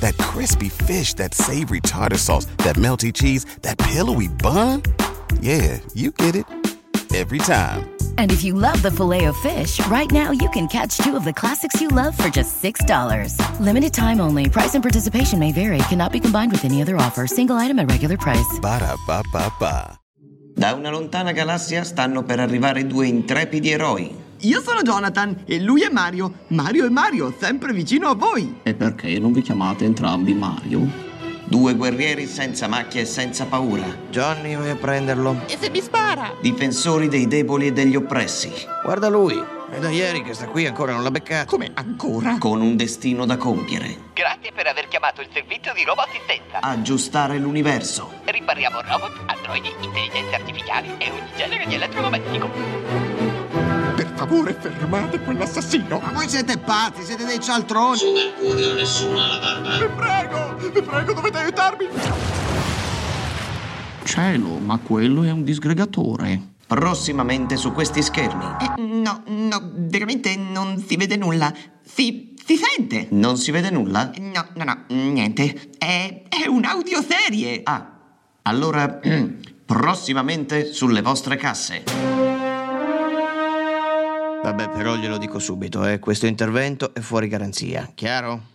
That crispy fish, that savory tartar sauce, that melty cheese, that pillowy bun. Yeah, you get it. Every time. And if you love the filet of fish, right now you can catch two of the classics you love for just $6. Limited time only. Price and participation may vary. Cannot be combined with any other offer. Single item at regular price. Ba da ba ba ba. Da una lontana galassia stanno per arrivare due intrepidi eroi. Io sono Jonathan e lui è Mario. Mario è Mario, sempre vicino a voi. E perché non vi chiamate entrambi Mario? Due guerrieri senza macchie e senza paura. Johnny, vai a prenderlo. E se mi spara? Difensori dei deboli e degli oppressi. Guarda lui. È da ieri che sta qui ancora non l'ha beccato. Come ancora? Con un destino da compiere. Grazie per aver chiamato il servizio di roboassistenza. Aggiustare l'universo. Ripariamo robot, androidi, intelligenze artificiali e ogni genere di elettrodomestico. Per favore, fermate quell'assassino. Ma voi siete pazzi, siete dei cialtroni. Su Mercurio nessuno ha la barba. Vi prego, vi prego, dovete aiutarmi. Cielo, ma quello è un disgregatore. Prossimamente su questi schermi. Eh, no, no, veramente non si vede nulla. Si, si sente. Non si vede nulla? No, no, no, niente. È, è un'audioserie. Ah, allora prossimamente sulle vostre casse. Vabbè, però glielo dico subito, eh. Questo intervento è fuori garanzia, chiaro?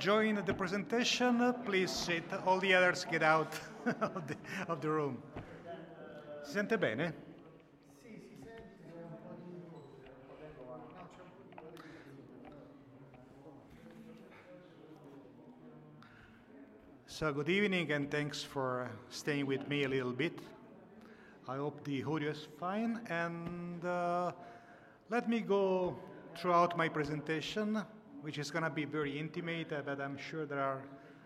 Join the presentation? Please sit. All the others get out of, the, of the room. Si sente bene? So good evening and thanks for staying with me a little bit. I hope the audio is fine and uh, let me go throughout my presentation, which is going to be very intimate, uh, but I'm sure there are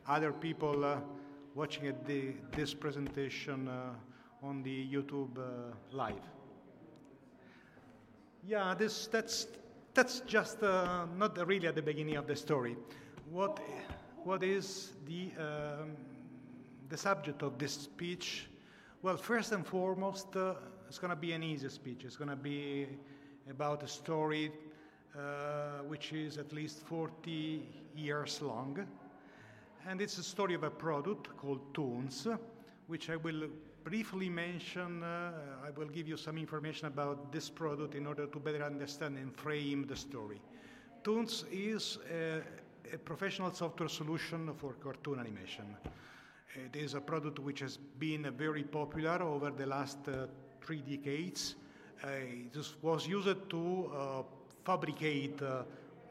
other people uh, watching at the, this presentation uh, on the YouTube uh, live. Yeah, this, that's, that's just uh, not really at the beginning of the story. What, what is the, um, the subject of this speech? Well, first and foremost, it's going to be an easy speech. It's going to be about a story which is at least 40 years long. And it's a story of a product called Toonz, which I will briefly mention. Uh, I will give you some information about this product in order to better understand and frame the story. Toonz is a, a professional software solution for cartoon animation. It is a product which has been very popular over the last uh, three decades. Uh, it was used to uh, fabricate uh,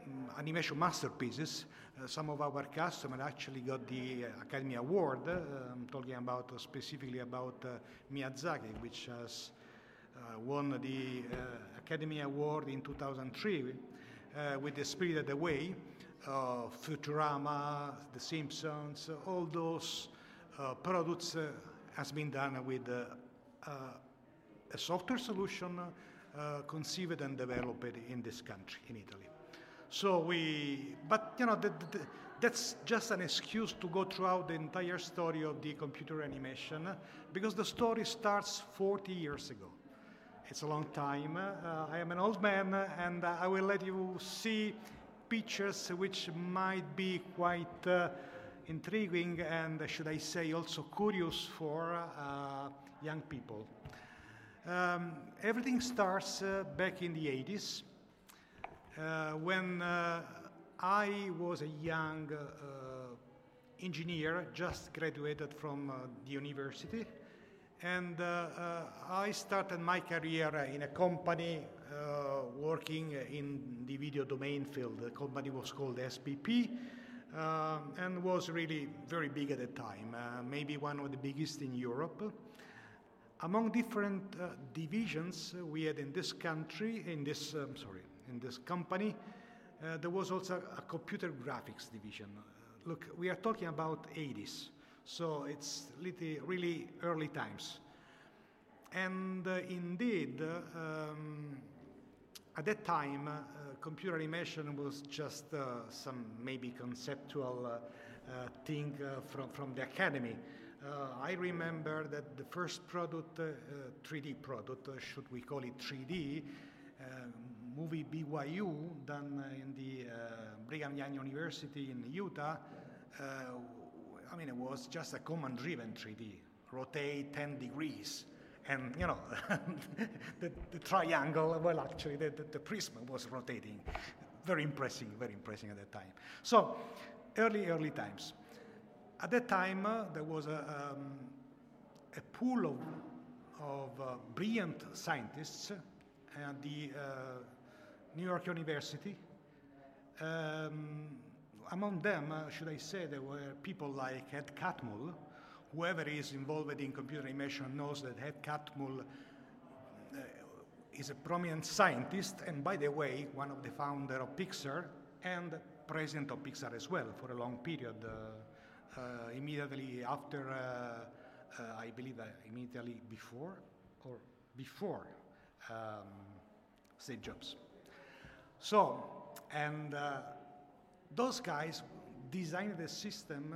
mm, animation masterpieces. Uh, some of our customers actually got the Academy Award. Uh, I'm talking about specifically about Miyazaki, which has won the Academy Award in 2003 with The Spirit of Spirited Away. Futurama, The Simpsons, all those uh, products uh, has been done with uh, a software solution conceived and developed in this country, in Italy. So we, but you know, the, the, that's just an excuse to go throughout the entire story of the computer animation because the story starts 40 years ago. It's a long time. Uh, I am an old man and I will let you see pictures which might be quite uh, intriguing and, should I say, also curious for uh, young people. Um, everything starts uh, back in the 80s uh, when uh, I was a young uh, engineer, just graduated from uh, the university. And I started my career in a company working in the video domain field. The company was called SPP. Uh, and was really very big at the time, uh, maybe one of the biggest in Europe. Among different uh, divisions we had in this country, in this, um, sorry, in this company, uh, there was also a computer graphics division. look, we are talking about 80s, so it's really early times. And uh, indeed, um, at that time, uh, computer animation was just uh, some maybe conceptual uh, thing from, from the academy. Uh, I remember that the first product, uh, uh, 3D product, should we call it 3D, movie BYU done in the Brigham Young University in Utah, I mean, it was just a command driven 3D, rotate 10 degrees. And you know the, the, triangle well actually the, the, the, prism was rotating. Very impressive very impressive at that time. So early early times at that time uh, there was a, um, a pool of, of uh, brilliant scientists at the uh, new york university um, among them uh, should i say there were people like ed catmull whoever is involved in computer animation knows that Ed Catmull uh, is a prominent scientist, and by the way, one of the founder of Pixar and president of Pixar as well for a long period. Uh, immediately after, uh, uh, I believe, uh, immediately before or before um, Steve Jobs. So, and those guys designed the system,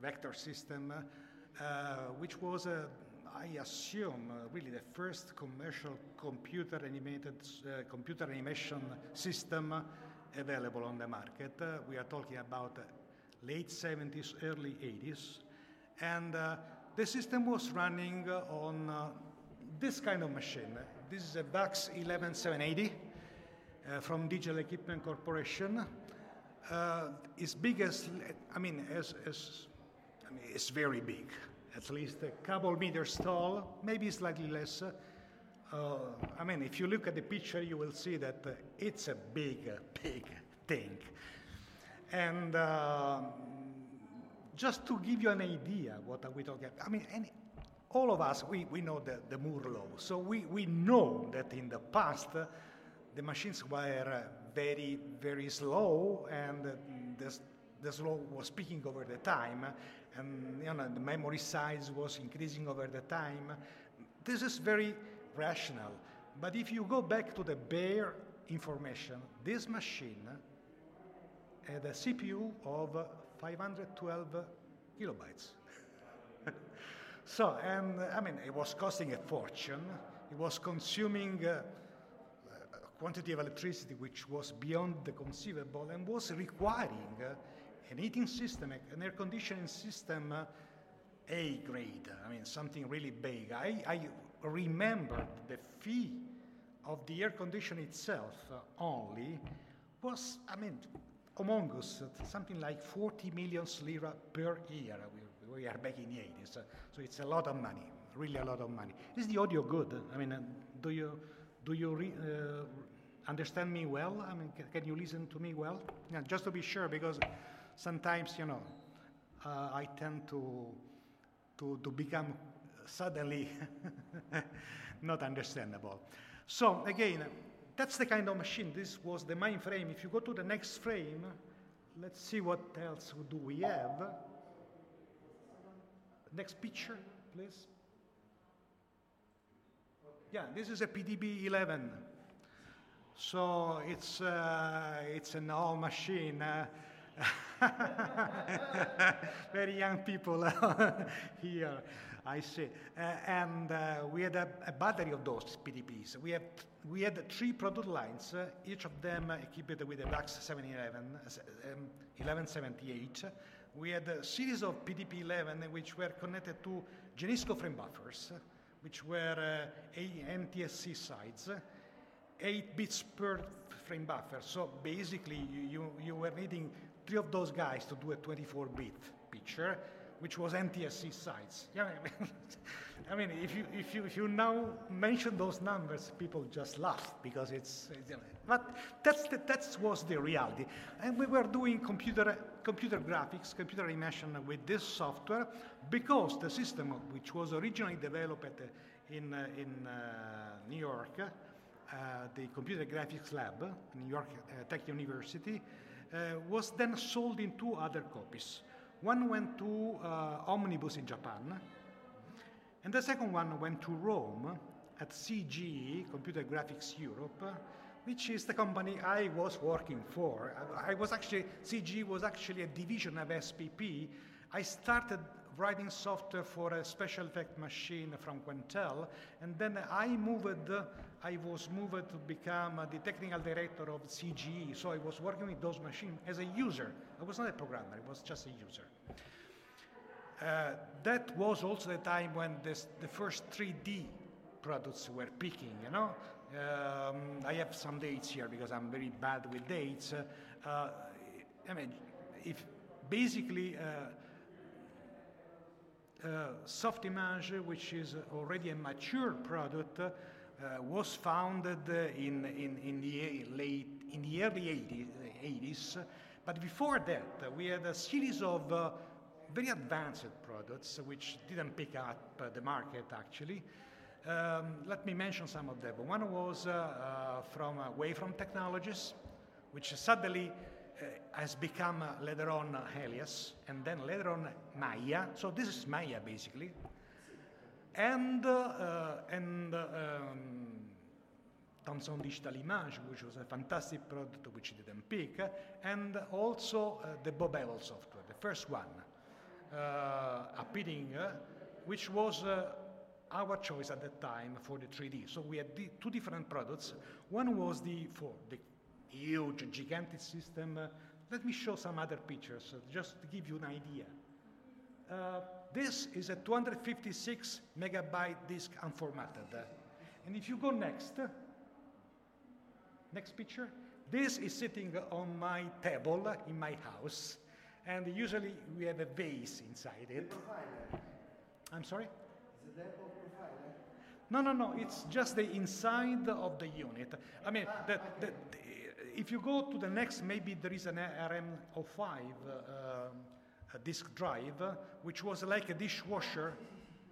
vector system, uh, which was, uh, I assume, uh, really the first commercial computer animated computer animation system available on the market. we are talking about late 70s, early 80s, and the system was running on this kind of machine. This is a VAX 11780 uh, from Digital Equipment Corporation. Uh, as big as, I mean, as, as I mean, it's very big, at least a couple meters tall, maybe slightly less. Uh, I mean, if you look at the picture, you will see that uh, it's a big, uh, big thing. And uh, just to give you an idea, what are we talking about? I mean, any, all of us, we, we know the, the Moore law. So we, we know that in the past, uh, the machines were very, very slow, and the, the slow was peaking over the time, and you know, the memory size was increasing over the time. This is very rational. But if you go back to the bare information, this machine had a CPU of 512 kilobytes. so, and I mean, it was costing a fortune. It was consuming uh, a quantity of electricity which was beyond the conceivable and was requiring uh, an heating system, an air conditioning system, uh, A grade, I mean, something really big. I, I remember the fee of the air conditioner itself uh, only was, I mean, among us something like 40 million lira per year. We, we are back in the 80s, so it's a lot of money, really a lot of money. Is the audio good? I mean, uh, do you do you re, uh, understand me well? I mean, can, can, you listen to me well? Yeah, just to be sure, because sometimes you know uh, I tend to to to become suddenly not understandable. So again, that's the kind of machine. This was the mainframe. If you go to the next frame, let's see what else do we have. Next picture, please. Yeah, this is a PDP-11. So it's, uh, it's an old machine. Uh, very young people here, I see. Uh, and uh, we had a, a, battery of those PDPs. We, have, we had three product lines, uh, each of them equipped with a VAX 711, um, 1178. We had a series of PDP-11 which were connected to Genisco frame buffers, which were uh, NTSC sides, 8 bits per frame buffer. So basically, you, you, you were needing three of those guys to do a 24-bit picture, which was NTSC sites. Yeah, I mean, if you if you if you now mention those numbers, people just laugh because it's. You know, but that's the, that was the reality, and we were doing computer computer graphics, computer animation with this software because the system, which was originally developed in uh, in uh, New York, uh, the Computer Graphics Lab, New York uh, Tech University, uh, was then sold in two other copies. One went to uh, Omnibus in Japan, and the second one went to Rome at CGE, Computer Graphics Europe, which is the company I was working for. I was actually, CGE was actually a division of SPP. I started writing software for a special effect machine from Quantel, and then I moved I was moved to become the technical director of CGE, so I was working with those machines as a user. I was not a programmer, I was just a user. Uh, that was also the time when this, the first 3D products were peaking, you know. Um, I have some dates here because I'm very bad with dates. Uh, uh, I mean, if basically uh, uh, Softimage, which is already a mature product, uh, was founded in, in, in, the late, in the early 80s, 80s. But before that, uh, we had a series of uh, very advanced products which didn't pick up uh, the market actually. Um, let me mention some of them. One was uh, uh, from Wavefront Technologies, which suddenly has become later on Alias and then later on Maya. So this is Maya basically and, uh, and um, Thomson Digital Image, which was a fantastic product which didn't pick, and also uh, the Bob Abel software, the first one, uh, appearing, uh, which was uh, our choice at that time for the 3D. So we had two different products. One was the for the huge, gigantic system. Uh, let me show some other pictures, just to give you an idea. This is a 256 megabyte disk unformatted. And if you go next, next picture, this is sitting on my table in my house. And usually we have a vase inside it. I'm sorry? No, no, no. It's just the inside of the unit. I mean, the, the, the, if you go to the next, maybe there is an RM05. Uh, a disk drive, which was like a dishwasher,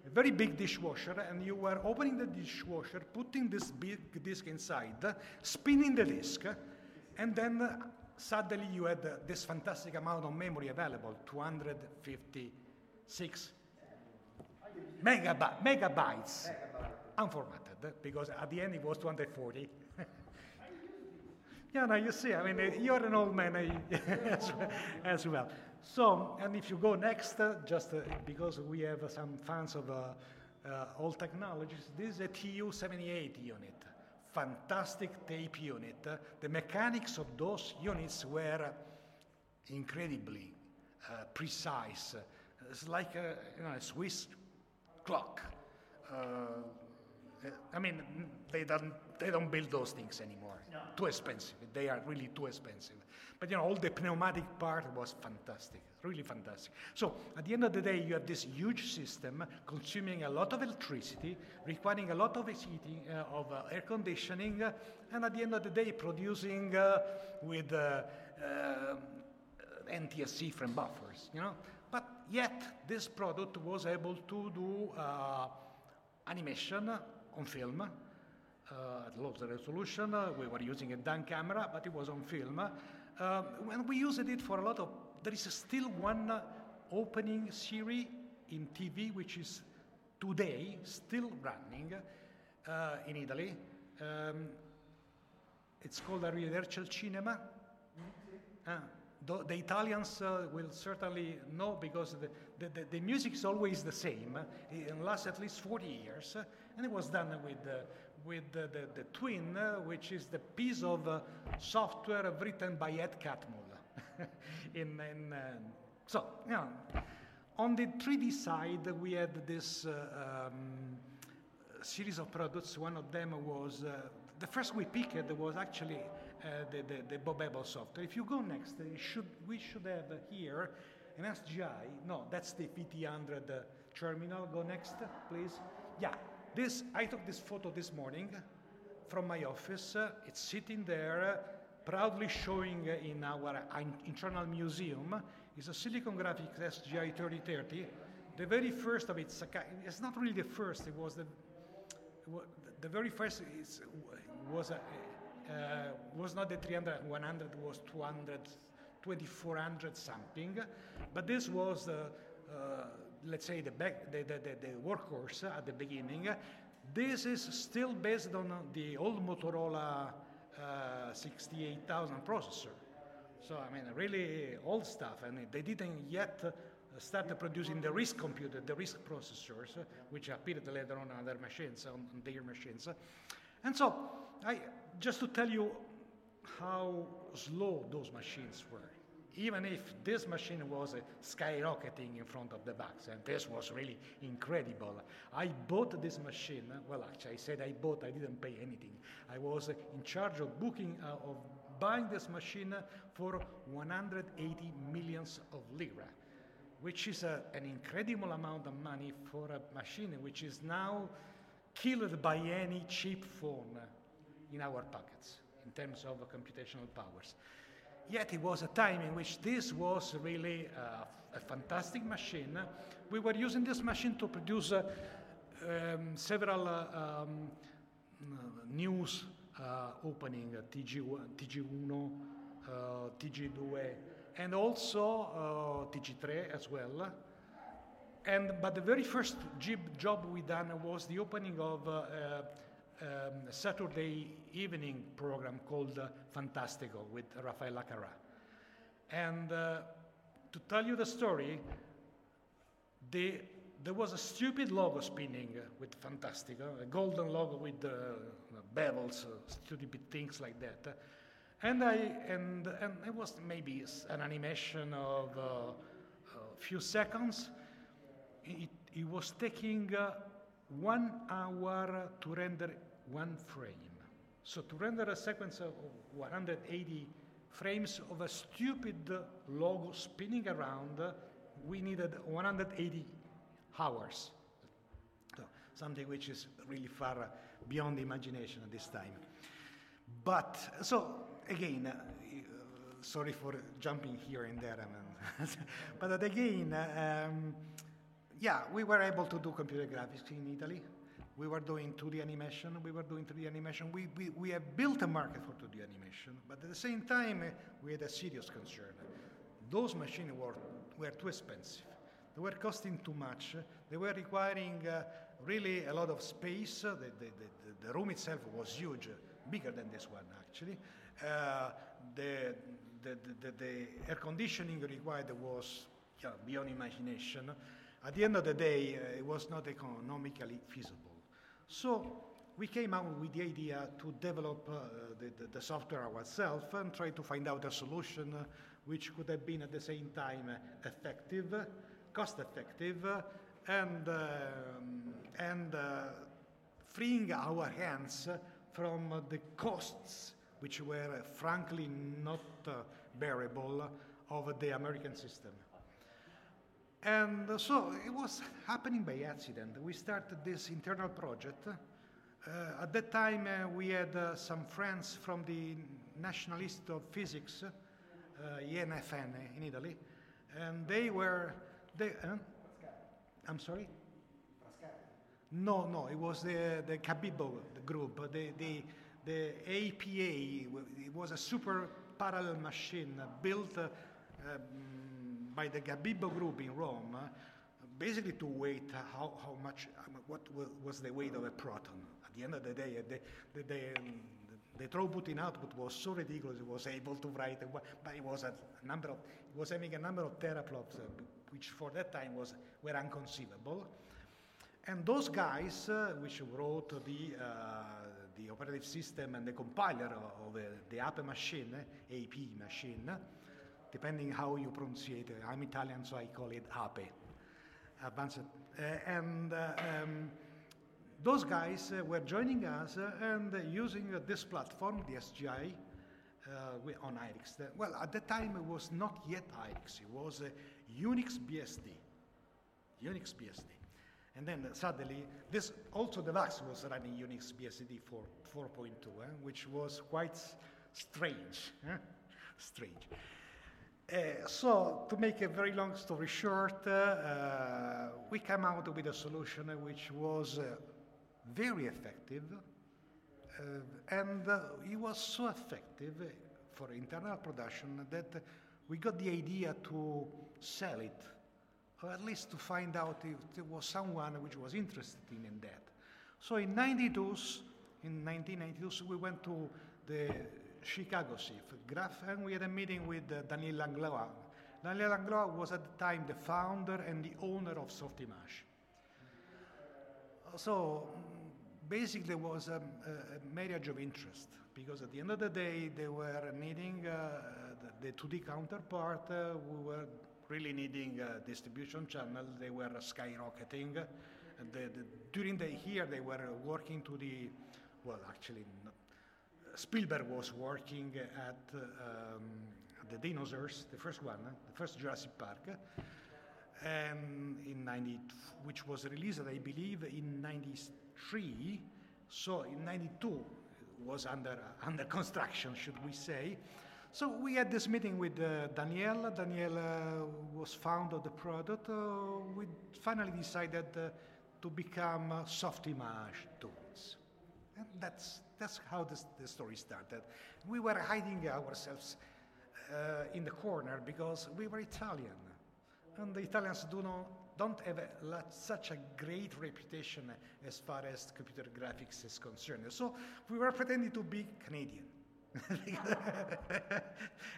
a very big dishwasher, and you were opening the dishwasher, putting this big disk inside, spinning the disk, and then suddenly you had this fantastic amount of memory available 256 megabytes, megabytes unformatted, because at the end it was 240. yeah, now you see, I mean, you're an old man as well. So, and if you go next, uh, just uh, because we have uh, some fans of uh, uh, old technologies, this is a TU-78 unit, fantastic tape unit. the mechanics of those units were incredibly precise. It's like a, you know, a Swiss clock. I mean, they don't they don't build those things anymore. No. Too expensive. They are really too expensive. But you know, all the pneumatic part was fantastic, really fantastic. So at the end of the day, you have this huge system consuming a lot of electricity, requiring a lot of heating, uh, of uh, air conditioning, uh, and at the end of the day, producing uh, with uh, um, NTSC frame buffers. You know, but yet this product was able to do uh, animation on film uh, at low resolution. Uh, we were using a Dan camera, but it was on film. Uh, and we used it for a lot of, there is still one opening series in TV, which is today still running uh, in Italy. Um, it's called Arrivederci Cinema. Uh, the, the Italians uh, will certainly know because the, the, the, the, music is always the same. It lasts at least 40 years. and it was done with, uh, with the, the, Tween, uh, which is the piece of uh, software written by Ed Catmull. in, in so, you know, on the 3D side, we had this um, series of products. One of them was the first we picked was actually uh, the, the, the Bob Abel software. If you go next, should, we should have here an SGI. No, that's the VT100 uh, terminal. Go next, please. Yeah, this I took this photo this morning from my office. Uh, it's sitting there, uh, proudly showing uh, in our internal museum. It's a Silicon Graphics SGI 3030. The very first of its, kind. it's not really the first, it was the, the very first was a, uh, was not the 300, 100 was 200, 2400 something, but this was, uh, uh, let's say, the, back, the, the, the, the workhorse at the beginning. This is still based on the old Motorola uh, 68000 processor. So, I mean, really old stuff, and they didn't yet start producing the RISC computer, the RISC processors, which appeared later on other machines, on their machines. And so, I, just to tell you how slow those machines were, even if this machine was uh, skyrocketing in front of the box, and this was really incredible. I bought this machine, well, actually, I said I bought, I didn't pay anything. I was in charge of booking, uh, of buying this machine for 180 millions of lira, which is a, an incredible amount of money for a machine which is now killed by any cheap phone in our pockets in terms of computational powers. Yet it was a time in which this was really uh, a fantastic machine. We were using this machine to produce uh, um, several uh, um, news opening, TG1, TG1 TG2, and also uh, TG3 as well. And, but the very first job we done was the opening of um, Saturday evening program called uh, Fantastico with Raffaella Carrà. And uh, to tell you the story, the, there was a stupid logo spinning with Fantastico, a golden logo with uh, bevels, uh, stupid things like that. And, I, and, and it was maybe an animation of uh, a few seconds. It, it was taking uh, one hour to render one frame. So to render a sequence of 180 frames of a stupid logo spinning around, we needed 180 hours. So something which is really far beyond the imagination at this time. But, so again, uh, sorry for jumping here and there, I mean, but again, um, yeah, we were able to do computer graphics in Italy. We were doing 2D animation, we were doing 3D animation. We, we, we have built a market for 2D animation, but at the same time, uh, we had a serious concern. Those machines were, were too expensive. They were costing too much. They were requiring uh, really a lot of space. The, the, the, the, room itself was huge, bigger than this one, actually. Uh, the, the, the, the, air conditioning required was beyond imagination. At the end of the day, uh, it was not economically feasible. So we came out with the idea to develop uh, the, the, the, software ourselves and try to find out a solution uh, which could have been at the same time effective, cost effective, and, um, and uh, freeing our hands from the costs, which were frankly not uh, bearable, of the American system. And uh, so it was happening by accident. We started this internal project. Uh, at that time, uh, we had uh, some friends from the National Institute of Physics, uh, INFN in Italy, and they were. They, uh, I'm sorry? No, no, it was the, the Cabibbo group, the, the, the APA. It was a super parallel machine built uh, um, by the Cabibbo group in Rome, basically to weight how, how much, what was the weight of a proton. At the end of the day, the, the, the, um, the throughput in output was so ridiculous it was able to write, a, but it was a number of, it was having a number of teraflops, uh, which for that time was were unconceivable. And those guys, uh, which wrote the, uh, the operative system and the compiler of, uh, the APE machine, AP machine, depending how you pronounce it. I'm Italian, so I call it APE. Advanced. Uh, and uh, um, those guys uh, were joining us and using this platform, the SGI, on IRIX. Well, at the time, it was not yet IRIX, it was Unix BSD. Unix BSD. And then suddenly, this also the VAX was running Unix BSD for 4.2, eh, which was quite strange. Eh? Strange. Uh, so, to make a very long story short, uh, uh, we came out with a solution which was uh, very effective, uh, and it was so effective for internal production that we got the idea to sell it, or at least to find out if there was someone which was interested in that. So, in 92, in 1992, we went to the Chicago CIF, Graph, and we had a meeting with uh, Daniel Langlois. Daniel Langlois was at the time the founder and the owner of Softimage. So basically there was a, a, marriage of interest because at the end of the day they were needing uh, the, the, 2D counterpart, uh, we were really needing a distribution channel, they were skyrocketing. The, the, during the year they were working to the, well actually Spielberg was working at um, the dinosaurs, the first one, the first Jurassic Park, and in 90, which was released, I believe, in 93. So in 92 was under under construction, should we say? So we had this meeting with uh, Daniel. Daniel uh, was fond of the product. Uh, we finally decided uh, to become Softimage Toonz. And that's that's how this, the story started. We were hiding ourselves uh, in the corner because we were Italian. And the Italians do not, don't have a, such a great reputation as far as computer graphics is concerned. So we were pretending to be Canadian,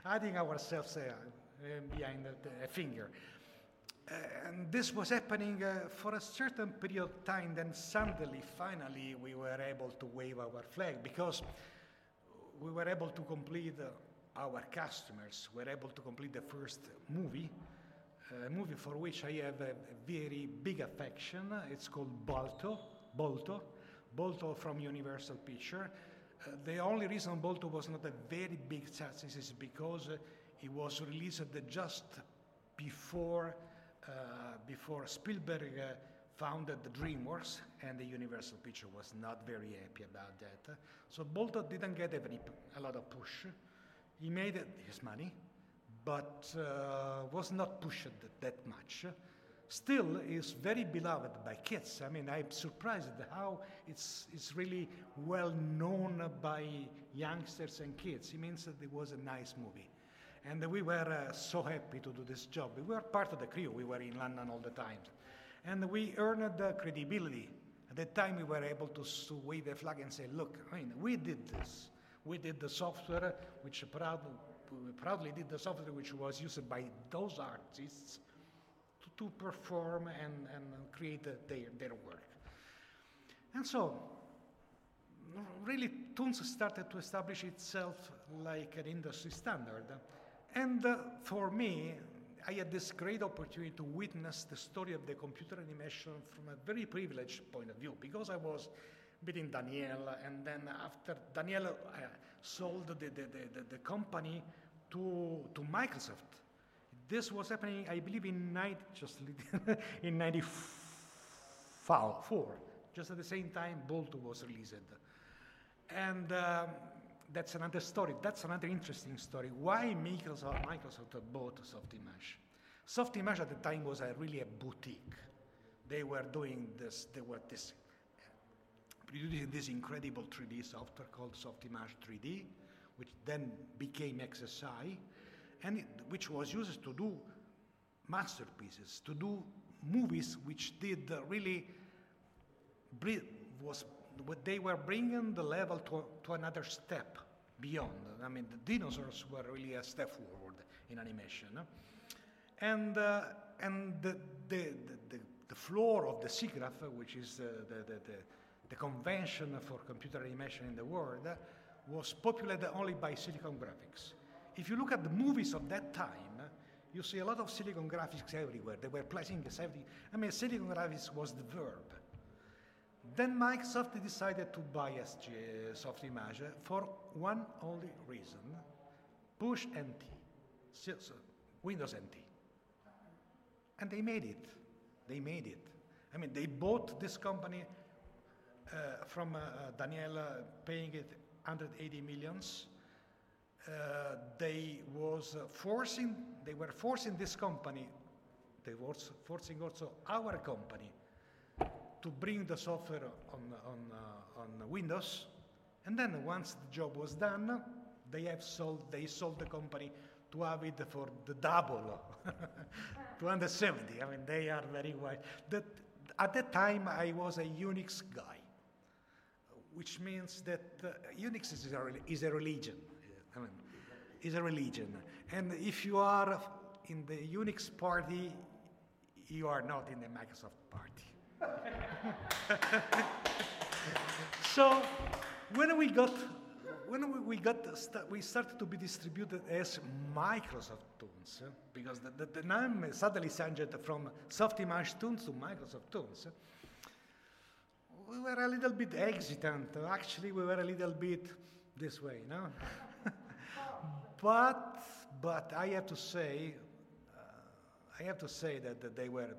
hiding ourselves uh, uh behind a finger. Uh, and this was happening uh, for a certain period of time. Then suddenly, finally, we were able to wave our flag because we were able to complete uh, our customers were able to complete the first movie, a movie for which I have a, very big affection. It's called Balto, Bolto, Bolto from Universal Picture. Uh, the only reason Bolto was not a very big success is because uh, it was released just before uh, before Spielberg uh, founded the DreamWorks, and the Universal Picture was not very happy about that. So Bolton didn't get any, a lot of push. He made his money, but uh, was not pushed that much. Still, is very beloved by kids. I mean, I'm surprised how it's, it's really well known by youngsters and kids. It means that it was a nice movie. And we were uh, so happy to do this job. We were part of the crew. We were in London all the time. And we earned credibility. At that time, we were able to, to wave a flag and say, look, I mean, we did this. We did the software, which proud, proudly did the software which was used by those artists to, to perform and, and create their, their work. And so really Toonz started to establish itself like an industry standard. And uh, for me, I had this great opportunity to witness the story of the computer animation from a very privileged point of view because I was between Daniel and then after Daniel uh, sold the, the, the, the, company to, to Microsoft. This was happening, I believe, in, night, just in 94, just at the same time Bolt was released. And um, that's another story. That's another interesting story. Why Microsoft, Microsoft bought Softimage? Softimage at the time was a, really a boutique. They were doing this, they were this, producing this incredible 3D software called Softimage 3D, which then became XSI, and it, which was used to do masterpieces, to do movies which did really was they were bringing the level to, to another step beyond. I mean, the dinosaurs were really a step forward in animation. And, uh, and the, the, the, the, floor of the SIGGRAPH, which is uh, the, the, the, convention for computer animation in the world, was populated only by Silicon Graphics. If you look at the movies of that time, you see a lot of Silicon Graphics everywhere. They were placing everything. I mean, Silicon Graphics was the verb. Then Microsoft decided to buy SG Softimage for one only reason, push NT, so, so Windows NT. And they made it. They made it. I mean, they bought this company uh, from uh, Daniela, paying it 180 millions. Uh, they was forcing, they were forcing this company, they were forcing also our company to bring the software on, on, uh, on Windows. And then once the job was done, they have sold, they sold the company to Avid for the double, 270. I mean, they are very wide. That, at that time, I was a Unix guy, which means that uh, Unix is a, is a religion. I mean, is a religion. And if you are in the Unix party, you are not in the Microsoft party. so when we got when we got we started to be distributed as Microsoft Toonz eh, because the, the, the, name suddenly changed from Softimage Toonz to Microsoft Toonz. We were a little bit hesitant. Actually, we were a little bit this way, no? but but I have to say, uh, I have to say that, that they were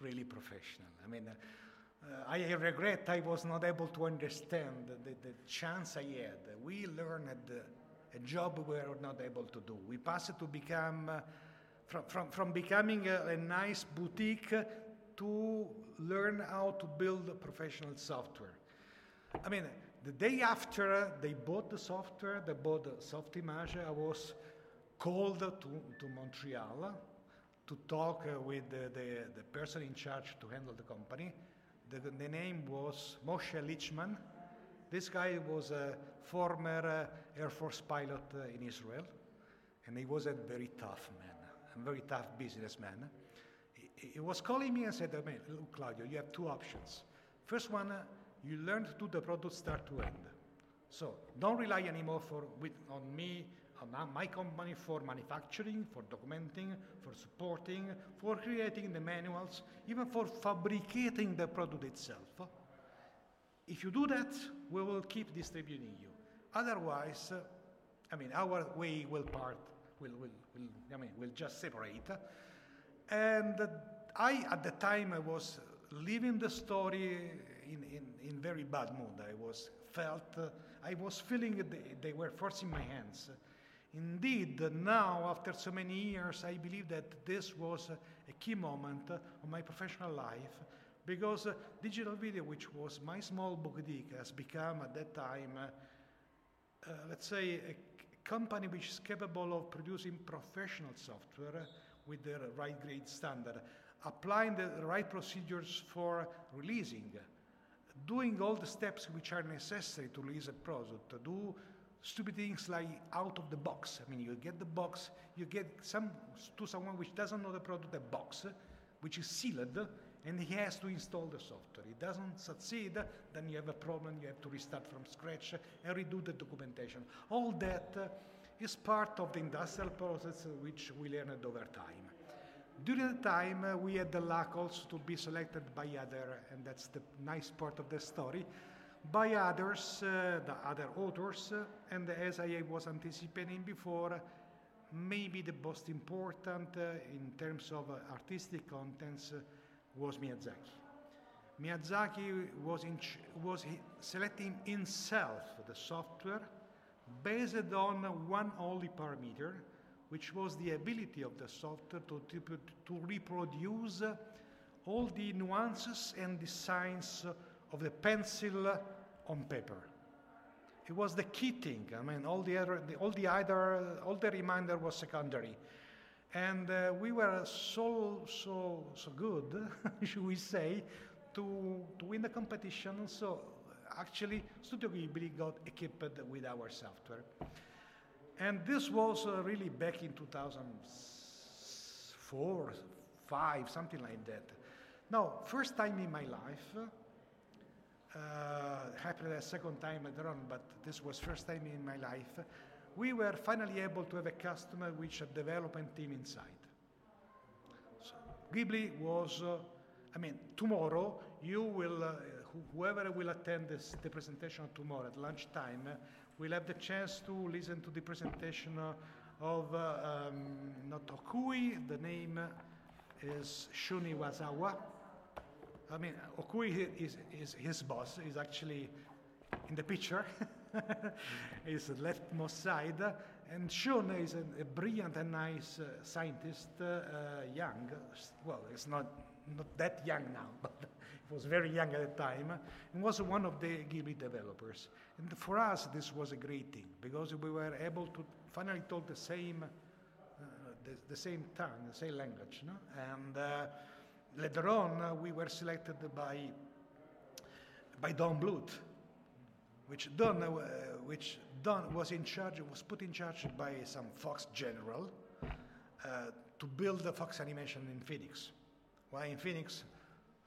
really professional. I mean, uh, I regret I was not able to understand the, the, chance I had. We learned a job we were not able to do. We passed to become, uh, from, from, from becoming a, a nice boutique to learn how to build professional software. I mean, the day after they bought the software, they bought the Softimage, I was called to, to Montreal to talk uh, with the, the, the, person in charge to handle the company. The, the name was Moshe Lichtman. This guy was a former uh, Air Force pilot uh, in Israel, and he was a very tough man, a very tough businessman. He, he was calling me and said, oh, look, Claudio, you have two options. First one, you learn to do the product start to end. So don't rely anymore for, with, on me my company for manufacturing, for documenting, for supporting, for creating the manuals, even for fabricating the product itself. If you do that, we will keep distributing you. Otherwise, I mean, our way will part, will, will, will, I mean, will just separate. And I, at the time, I was leaving the story in, in, in very bad mood. I was felt, uh, I was feeling they, they were forcing my hands. Indeed, now, after so many years, I believe that this was a key moment of my professional life because digital video, which was my small boutique, has become at that time, uh, let's say, a company which is capable of producing professional software with the right grade standard, applying the right procedures for releasing, doing all the steps which are necessary to release a product, do stupid things like out of the box. I mean, you get the box, you get some to someone which doesn't know the product, a box which is sealed, and he has to install the software. It doesn't succeed, then you have a problem. You have to restart from scratch and redo the documentation. All that uh, is part of the industrial process which we learned over time. During the time, uh, we had the luck also to be selected by other, and that's the nice part of the story, by others, uh, the other authors, uh, and as I was anticipating before, maybe the most important uh, in terms of artistic contents was Miyazaki. Miyazaki was, in was selecting himself the software based on one only parameter, which was the ability of the software to, to, to reproduce all the nuances and designs of the pencil on paper. It was the key thing. I mean, all the other, the, all the other, all the reminder was secondary, and uh, we were so so so good, should we say, to to win the competition. So actually, Studio Ghibli got equipped with our software, and this was uh, really back in 2004, five, something like that. Now, first time in my life. Uh, happened a second time later on, but this was first time in my life. We were finally able to have a customer which a development team inside. So Ghibli was, uh, I mean, tomorrow you will, uh, whoever will attend this, the presentation tomorrow at lunchtime will have the chance to listen to the presentation uh, of uh, um, not Okui, the name is Shun Iwasawa. I mean, Okui is, is his boss, is actually in the picture, is leftmost side, and Shun is a, a brilliant and nice uh, scientist, uh, uh, young. Well, it's not, not that young now, but he was very young at the time, and was one of the Ghibli developers. And for us, this was a great thing, because we were able to finally talk the same, uh, the, the, same tongue, the same language, no? and uh, later on, uh, we were selected by, by Don Bluth, which Don, uh, which Don was in charge, was put in charge by some Fox general uh, to build the Fox animation in Phoenix. Why in Phoenix?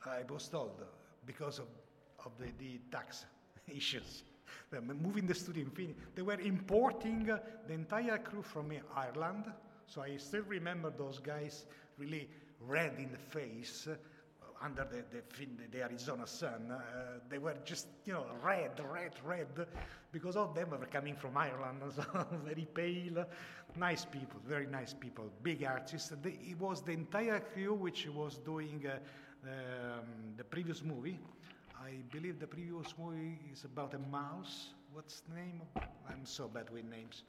I was told because of, of the, the tax issues. Moving the studio in Phoenix. They were importing the entire crew from Ireland. So I still remember those guys really red in the face uh, under the, the, the, Arizona sun. Uh, they were just, you know, red, red, red, because all of them were coming from Ireland, so very pale, nice people, very nice people, big artists. It was the entire crew which was doing uh, um, the previous movie. I believe the previous movie is about a mouse. What's the name? I'm so bad with names.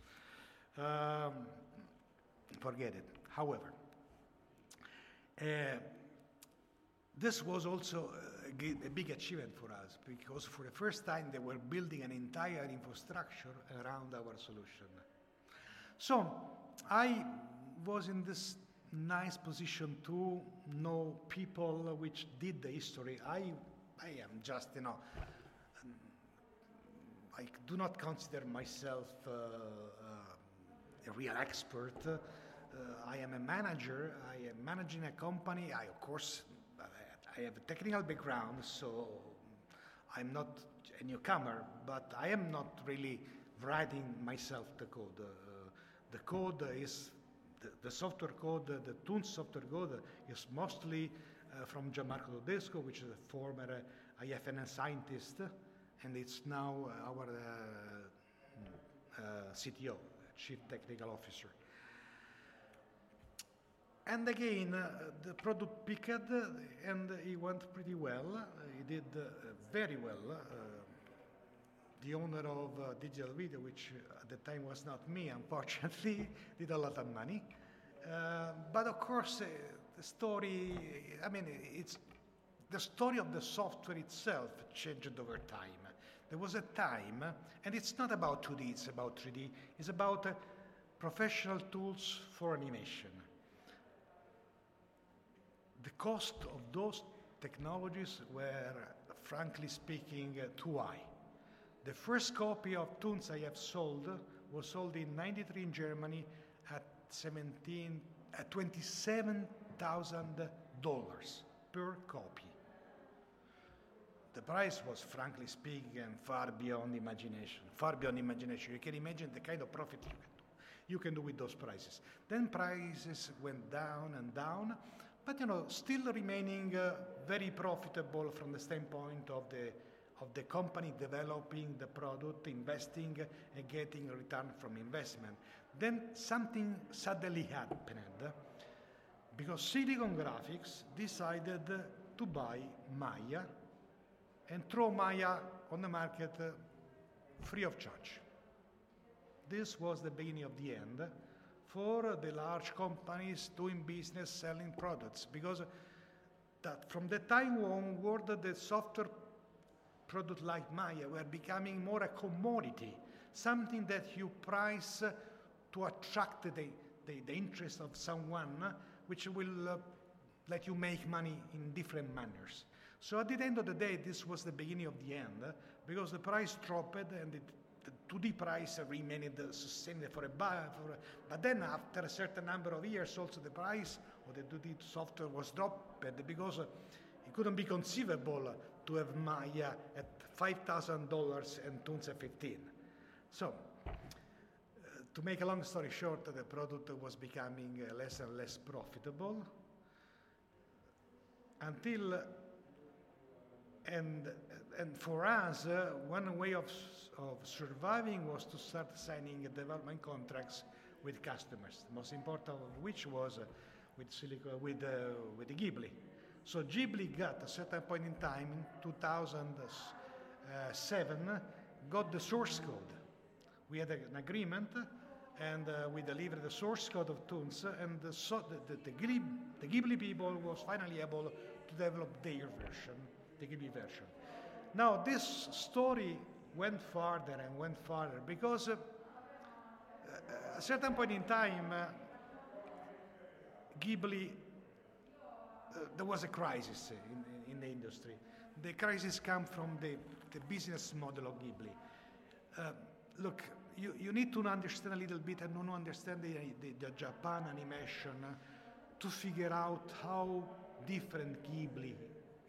Um, forget it. However, this was also a, a, big achievement for us because for the first time they were building an entire infrastructure around our solution. So I was in this nice position to know people which did the history. I, I am just, you know, I do not consider myself uh, uh, a real expert. Uh, I am a manager. I am managing a company. I, of course, I have a technical background, so I'm not a newcomer, but I am not really writing myself the code. Uh, the code is the, the, software code, the, Toonz software code is mostly uh, from Gianmarco Todesco, which is a former uh, INFN scientist, and it's now our uh, CTO, Chief Technical Officer. And again, uh, the product picked uh, and he went pretty well. he did uh, very well. the owner of Digital Video, which at the time was not me, unfortunately, did a lot of money. but of course, the story, I mean, it's the story of the software itself changed over time. There was a time, and it's not about 2D, it's about 3D, it's about uh, professional tools for animation the cost of those technologies were, frankly speaking, uh, too high. The first copy of Toonz I have sold was sold in 93 in Germany at 17, at $27,000 per copy. The price was, frankly speaking, far beyond imagination. Far beyond imagination. You can imagine the kind of profit you can do, you can do with those prices. Then prices went down and down but you know, still remaining uh, very profitable from the standpoint of the of the company developing the product, investing, and getting a return from investment. Then something suddenly happened because Silicon Graphics decided to buy Maya and throw Maya on the market free of charge. This was the beginning of the end for the large companies doing business selling products because that from the time onward the software product like Maya were becoming more a commodity, something that you price to attract the, the, the interest of someone which will uh, let you make money in different manners. So at the end of the day, this was the beginning of the end because the price dropped and it, the 2D price remained sustained for a, for but then after a certain number of years, also the price of the 2D software was dropped because uh, it couldn't be conceivable to have Maya at $5,000 and at 15. So to make a long story short, the product was becoming uh, less and less profitable until, and, and for us, uh, one way of, of surviving was to start signing development contracts with customers, the most important of which was uh, with, Silico, with, uh, with Ghibli. So Ghibli got, at a certain point in time, in 2007, got the source code. We had an agreement and uh, we delivered the source code of Toonz, and the, so, the, the, the, Ghibli, the, Ghibli, people was finally able to develop their version, the Ghibli version. Now, this story went farther and went farther because uh, at a certain point in time, uh, Ghibli, uh, there was a crisis in, in, the industry. The crisis came from the, the business model of Ghibli. Uh, look, you, you need to understand a little bit and not understand the, the, the Japan animation to figure out how different Ghibli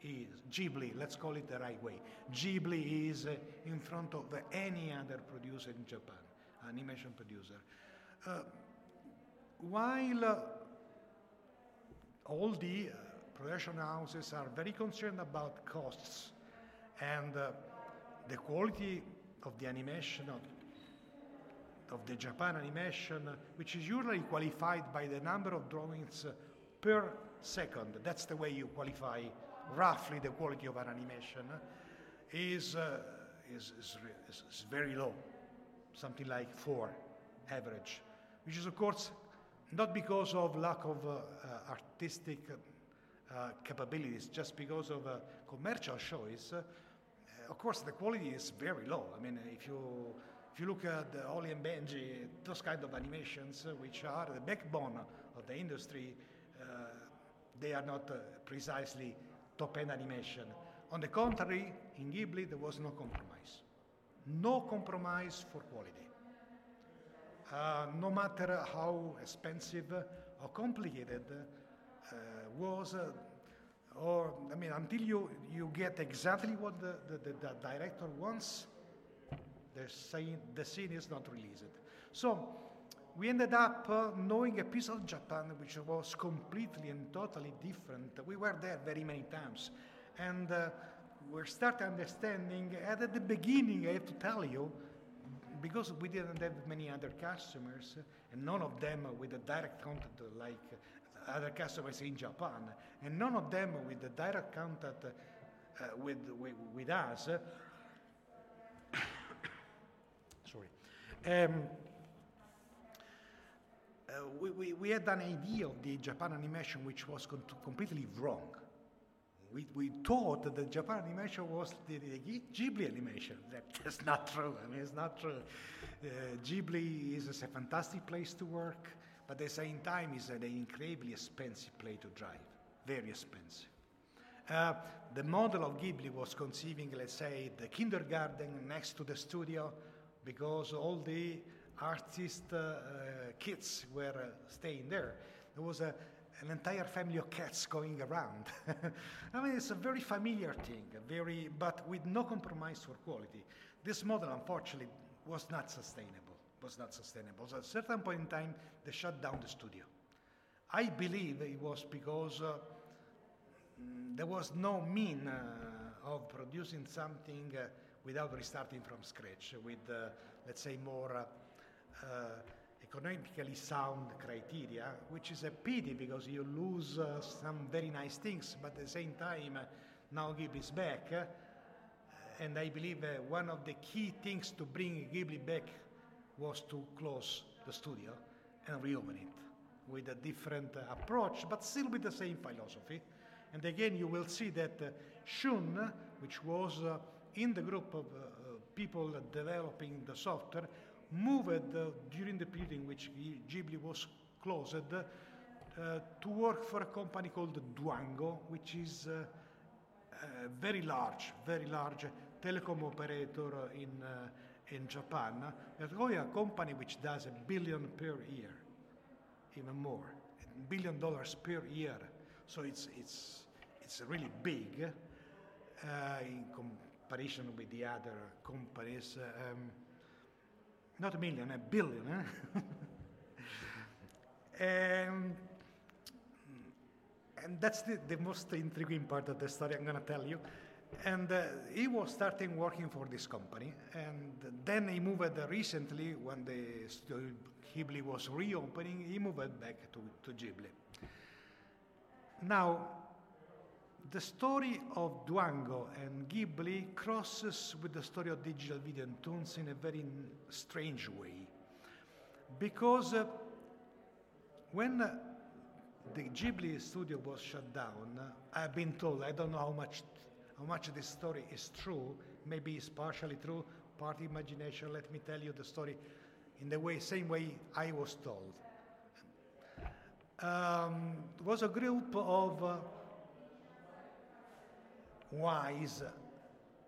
is. Ghibli, let's call it the right way. Ghibli is uh, in front of uh, any other producer in Japan, animation producer. Uh, while uh, all the uh, production houses are very concerned about costs and uh, the quality of the animation, of of the Japan animation, which is usually qualified by the number of drawings per second. That's the way you qualify roughly the quality of an animation. Is, uh, is, is, is, very low, something like four average, which is, of course, not because of lack of uh, uh, artistic uh, capabilities, just because of uh, commercial choice. Uh, of course, the quality is very low. I mean, if you if you look at the Holly and Benji, those kind of animations, uh, which are the backbone of the industry, uh, they are not precisely top-end animation. On the contrary, in Ghibli, there was no compromise. No compromise for quality. Uh, no matter how expensive or complicated uh, was, uh, or I mean, until you, you get exactly what the, the, the, the director wants, the scene, the scene is not released. So we ended up uh, knowing a piece of Japan which was completely and totally different. We were there very many times. And uh, we started understanding, and at the beginning, I have to tell you, because we didn't have many other customers, and none of them with a direct contact like other customers in Japan, and none of them with the direct contact uh, with, with, with us, Um, uh, we, we, we, had an idea of the Japan animation which was completely wrong. We, we thought that the Japan animation was the, the Ghibli animation. That's not true. I mean, it's not true. Uh, Ghibli is a fantastic place to work, but at the same time, it's an incredibly expensive place to drive. Very expensive. Uh, the model of Ghibli was conceiving, let's say, the kindergarten next to the studio because all the artist uh, kids were uh, staying there. There was a, an entire family of cats going around. I mean, it's a very familiar thing, very, but with no compromise for quality. This model, unfortunately, was not sustainable. Was not sustainable. So at a certain point in time, they shut down the studio. I believe it was because uh, mm, there was no mean uh, of producing something uh, without restarting from scratch, with, uh, let's say, more uh, economically sound criteria, which is a pity because you lose uh, some very nice things, but at the same time, uh, now Ghibli is back. Uh, and I believe uh, one of the key things to bring Ghibli back was to close the studio and reopen it with a different uh, approach, but still with the same philosophy. And again, you will see that uh, Shun, which was in the group of people developing the software, moved uh, during the period in which Ghibli was closed uh, to work for a company called Dwango, which is uh, a very large, very large telecom operator in, in Japan. It's a company which does a billion per year, even more, a billion dollars per year. So it's, it's, it's really big uh, in comparison with the other companies. Um, not a million, a billion. Eh? and, and that's the, the, most intriguing part of the story I'm going to tell you. And uh, he was starting working for this company, and then he moved recently when the studio Ghibli was reopening. He moved back to, to Ghibli. Now, the story of Dwango and Ghibli crosses with the story of Digital Video and Toonz in a very strange way. Because uh, when uh, the Ghibli studio was shut down, uh, I've been told, I don't know how much, how much this story is true, maybe it's partially true, part imagination, let me tell you the story in the way, same way I was told. Um, was a group of uh, wise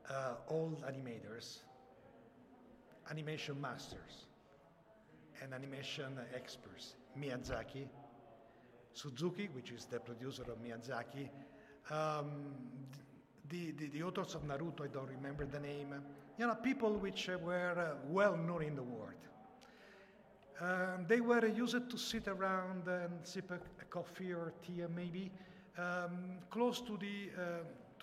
uh, old animators, animation masters, and animation experts. Miyazaki, Suzuki, which is the producer of Miyazaki, um, the, the, the, authors of Naruto, I don't remember the name, you know, people which were uh, well known in the world. Um, they were used to sit around and sip a, a coffee or tea, maybe, um, close to the uh,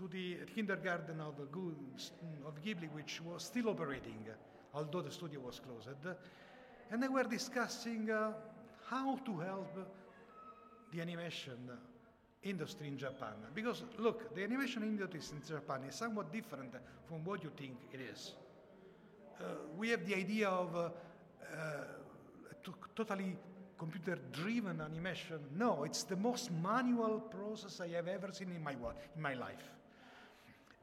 to the kindergarten of, of Ghibli, which was still operating, although the studio was closed. And they were discussing uh, how to help the animation industry in Japan. Because, look, the animation industry in Japan is somewhat different from what you think it is. Uh, we have the idea of uh, uh, totally computer driven animation. No, it's the most manual process I have ever seen in my, in my life.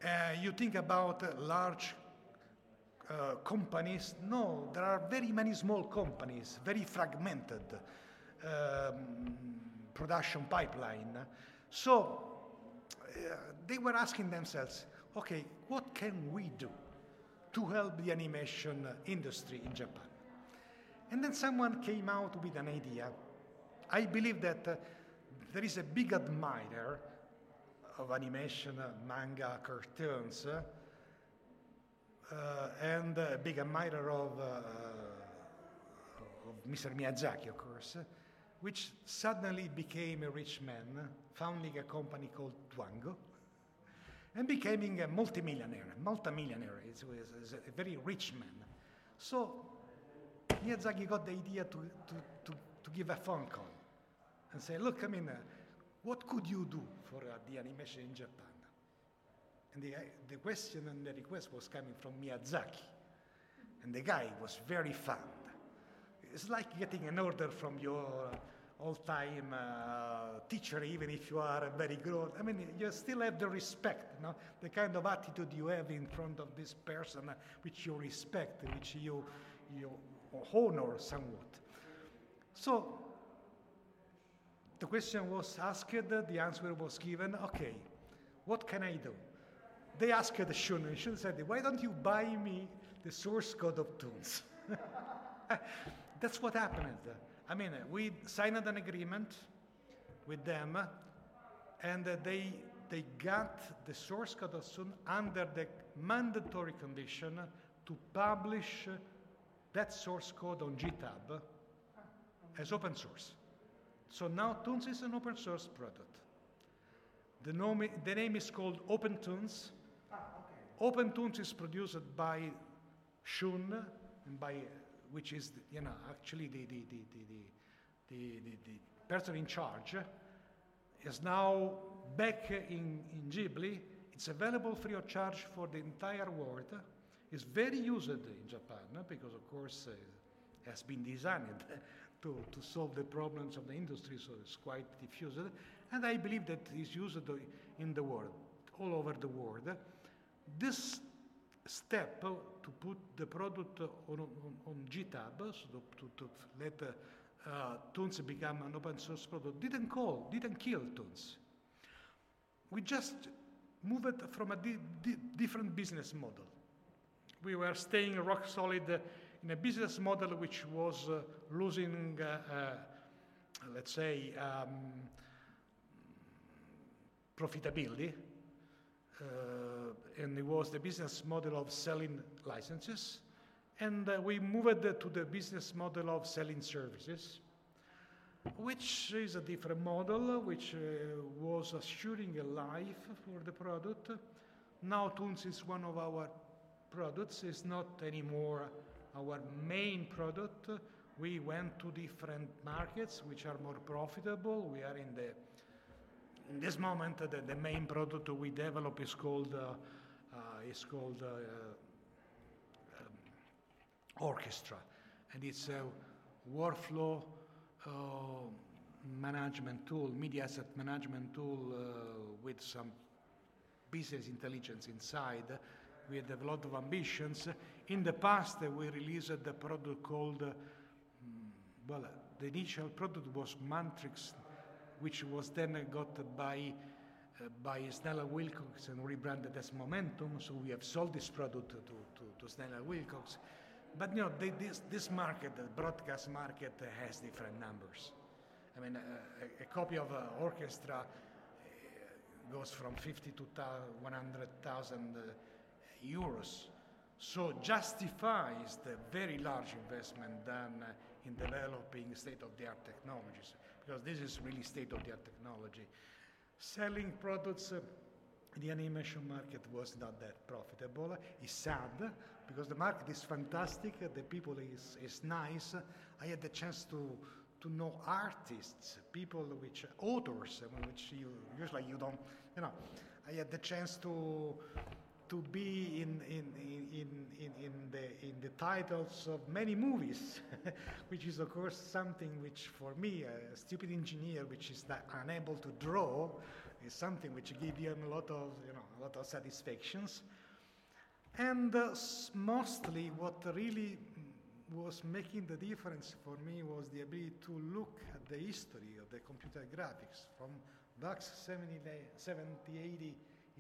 Uh, you think about uh, large uh, companies. No, there are very many small companies, very fragmented um, production pipeline. So uh, they were asking themselves, okay, what can we do to help the animation industry in Japan? And then someone came out with an idea. I believe that there is a big admirer of animation, manga, cartoons, uh, and a big admirer of, uh, of Mr. Miyazaki, of course, which suddenly became a rich man, founding a company called Dwango, and becoming a multimillionaire, multimillionaire. He's a very rich man. So Miyazaki got the idea to, to, to, to give a phone call and say, look, I mean, uh, what could you do for uh, the animation in Japan? And the, uh, the question and the request was coming from Miyazaki. And the guy was very fond. It's like getting an order from your all-time uh, teacher, even if you are very grown. I mean, you still have the respect, you know? the kind of attitude you have in front of this person, uh, which you respect, which you, you honor somewhat. So the question was asked, the answer was given, okay, what can I do? They asked Shun, and Shun said, why don't you buy me the source code of Toonz? That's what happened. I mean, we signed an agreement with them, and they, they got the source code of Toonz under the mandatory condition to publish that source code on GitHub as open source. So now Toonz is an open source product. The name, the name is called OpenToons, OpenToonz is produced by Shun, and by which is you know actually the the the the, the, the, the, the person in charge is now back in, in Ghibli. It's available free of charge for the entire world. It's very used in Japan because, of course, uh, it has been designed to, to solve the problems of the industry, so it's quite diffused. And I believe that it's used in the world, all over the world. This step to put the product on, on, on GitHub, so to, to, let uh, Toonz become an open source product didn't call, didn't kill Toonz. We just moved from a di di different business model. We were staying rock solid in a business model which was uh, losing, uh, uh let's say, um, profitability. Uh, and it was the business model of selling licenses and uh, we moved to the business model of selling services, which is a different model, which was assuring a life for the product. Now Toonz is one of our products, it's not anymore our main product. We went to different markets which are more profitable. We are in the in this moment the, the main product we develop is called uh, uh, is called uh, orchestra. And it's a workflow uh, management tool, media asset management tool uh, with some business intelligence inside. We have a lot of ambitions. In the past, we released a product called, uh, well, the initial product was Mantrix, which was then got by uh, by Snell Wilcox and rebranded as Momentum. So we have sold this product to, to, to Snell Wilcox. But you know, this, this market, the broadcast market, uh, has different numbers. I mean, uh, a, a, copy of an orchestra goes from 50 to 100,000 uh, euros. So justifies the very large investment done in developing state-of-the-art technologies, because this is really state-of-the-art technology. Selling products uh, the animation market was not that profitable. It's sad because the market is fantastic, the people is, is nice. I had the chance to, to know artists, people which, authors, which you, usually you don't, you know. I had the chance to, to be in, in, in, in, in, the, in the titles of many movies, which is, of course, something which, for me, a stupid engineer, which is unable to draw, is something which gives him a lot of, you know, a lot of satisfactions. And uh, mostly what really was making the difference for me was the ability to look at the history of the computer graphics from VAX 70, 70 80,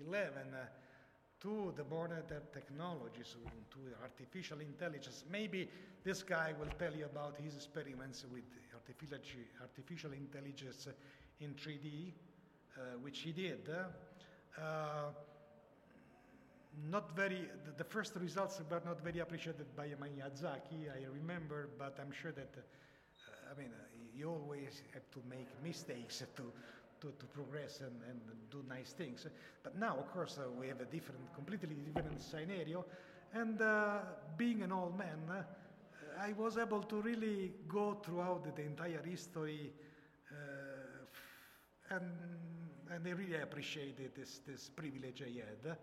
11 uh, to the modern technologies, to artificial intelligence. Maybe this guy will tell you about his experiments with artificial, intelligence in 3D, uh, which he did. Uh, not very, the, the, first results were not very appreciated by Miyazaki, I remember, but I'm sure that, uh, I mean, you always have to make mistakes to, to, to progress and, and, do nice things. But now, of course, uh, we have a different, completely different scenario. And uh, being an old man, uh, I was able to really go throughout the, the entire history and, and I really appreciated this, this privilege I had. Uh,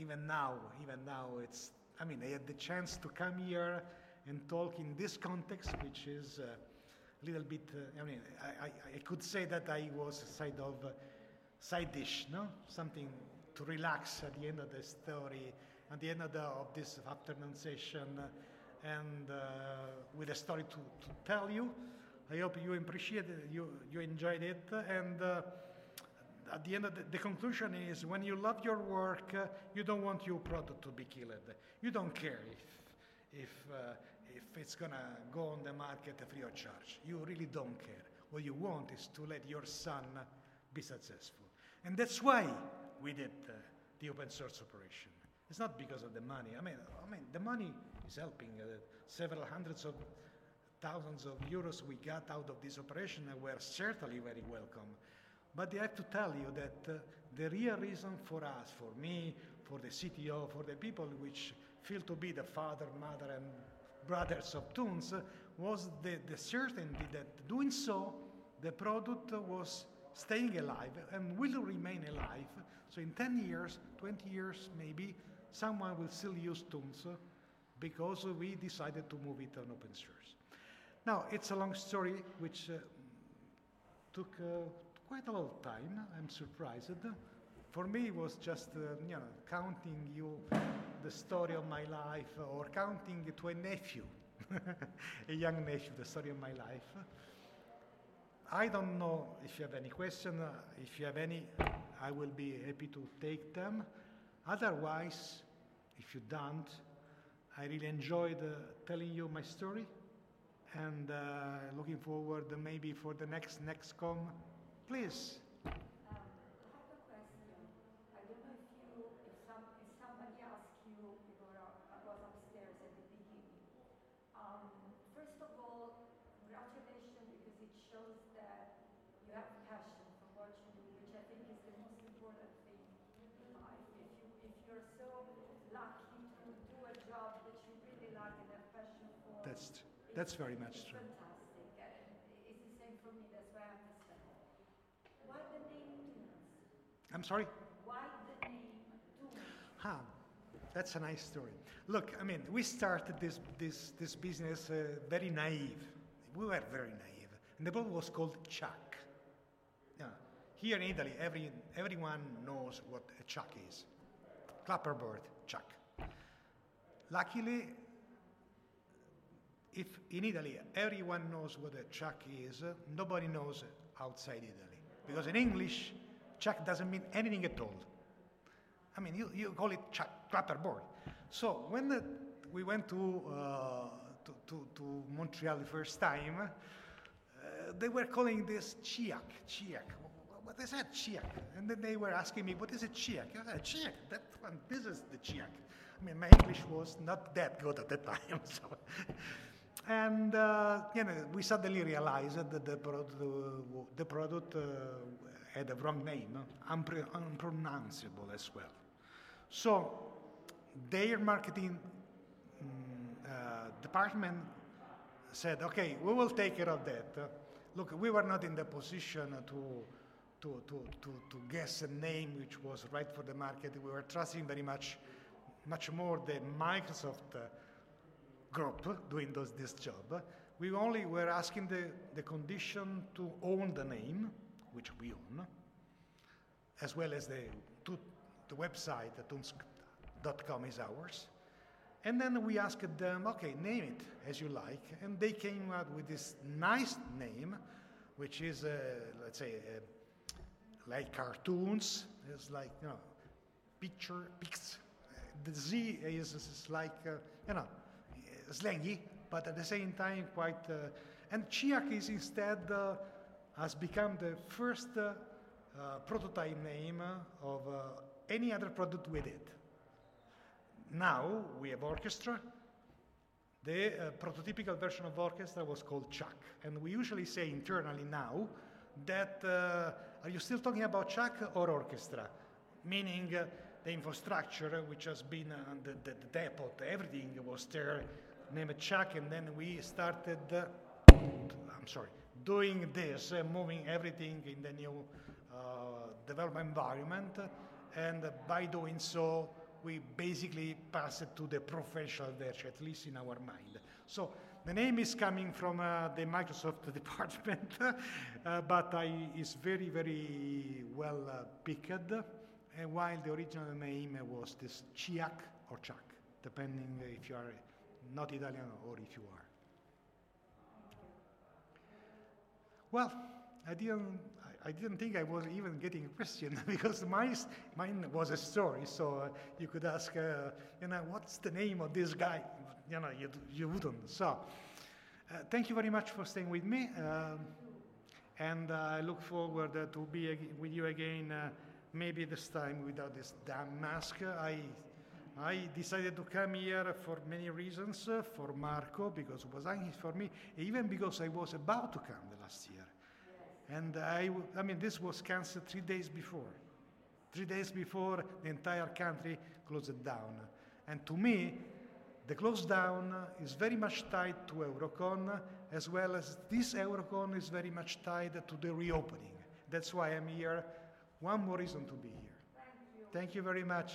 even now, even now, it's, I mean, I had the chance to come here and talk in this context, which is uh, little bit, uh, I mean, I, I, I, could say that I was side of uh, side dish, no? Something to relax at the end of the story, at the end of, the, of this afternoon session, and uh, with a story to, to tell you. I hope you appreciated it, you, you enjoyed it, and uh, at the end of the, the, conclusion is when you love your work, uh, you don't want your product to be killed. You don't care if, if, uh, if it's to go on the market free of charge. You really don't care. What you want is to let your son be successful. And that's why we did uh, the open source operation. It's not because of the money. I mean, I mean the money is helping. Uh, several hundreds of thousands of euros we got out of this operation were certainly very welcome. But I have to tell you that uh, the real reason for us, for me, for the CTO, for the people which feel to be the father, mother, and brothers of Toonz, was the, the certainty that doing so, the product was staying alive and will remain alive. So in 10 years, 20 years maybe, someone will still use Toonz because we decided to move it on open source. Now, it's a long story which uh, took uh, quite a lot of time. I'm surprised. For me, it was just, uh, you know, counting you the story of my life or counting to a nephew, a young nephew, the story of my life. I don't know if you have any question. If you have any, I will be happy to take them. Otherwise, if you don't, I really enjoyed uh, telling you my story and uh, looking forward maybe for the next next come. Please. That's, very much true. It's the same for me, that's why I understand. Why the name Toonz? I'm sorry? Why the name Toonz? Ah, that's a nice story. Look, I mean, we started this, this, this business uh, very naive. We were very naive. And the boat was called Chuck. Yeah. Here in Italy, every, everyone knows what a chuck is. Clapperboard, chuck. Luckily, if in Italy everyone knows what a chuck is, nobody knows outside Italy. Because in English, chuck doesn't mean anything at all. I mean, you, you call it chuck, clapperboard. So when the, we went to, uh, to, to, to, Montreal the first time, uh, they were calling this chiac, chiac. What is that, chiac? And then they were asking me, what is a chiac? I said, chiac, that one, this is the chiac. I mean, my English was not that good at the time, so and uh, you know, we suddenly realized that the product, uh, the product uh, had a wrong name, unpr- unpronounceable as well. So their marketing um, department said, okay, we will take care of that. look, we were not in the position to, to, to, to, to guess a name which was right for the market. We were trusting very much, much more the Microsoft group doing those, this job. We only were asking the, the condition to own the name, which we own, as well as the, to, the website, toonz.com is ours. And then we asked them, okay, name it as you like. And they came out with this nice name, which is, uh, let's say, uh, like cartoons. It's like, you know, picture, pics. The Z is, is like, uh, you know, slangy, but at the same time quite. Uh, and Chiac is instead uh, has become the first uh, prototype name of any other product with it. Now we have orchestra. The uh, prototypical version of orchestra was called Chuck, and we usually say internally now that uh, are you still talking about Chuck or orchestra? Meaning uh, the infrastructure, which has been the, the, the depot, everything was there name it Chuck, and then we started, uh, I'm sorry, doing this, uh, moving everything in the new uh, development environment, and by doing so, we basically pass it to the professional version, at least in our mind. So the name is coming from uh, the Microsoft department, uh, but I, is very, very well uh, picked. And while the original name was this Chiac or Chuck, depending if you are not Italian or if you are. Well, I didn't, I didn't think I was even getting a question because mine, mine was a story. So uh, you could ask, uh, you know, what's the name of this guy? You know, you, you wouldn't. So uh, thank you very much for staying with me. Um, and I look forward uh, to be with you again, uh, maybe this time without this damn mask. I I decided to come here for many reasons, uh, for Marco, because it was anxious for me, even because I was about to come the last year. Yes. And I, I mean, this was cancelled three days before. Three days before, the entire country closed down. And to me, the close down is very much tied to Eurocon, as well as this Eurocon is very much tied to the reopening. That's why I'm here. One more reason to be here. Thank you very much.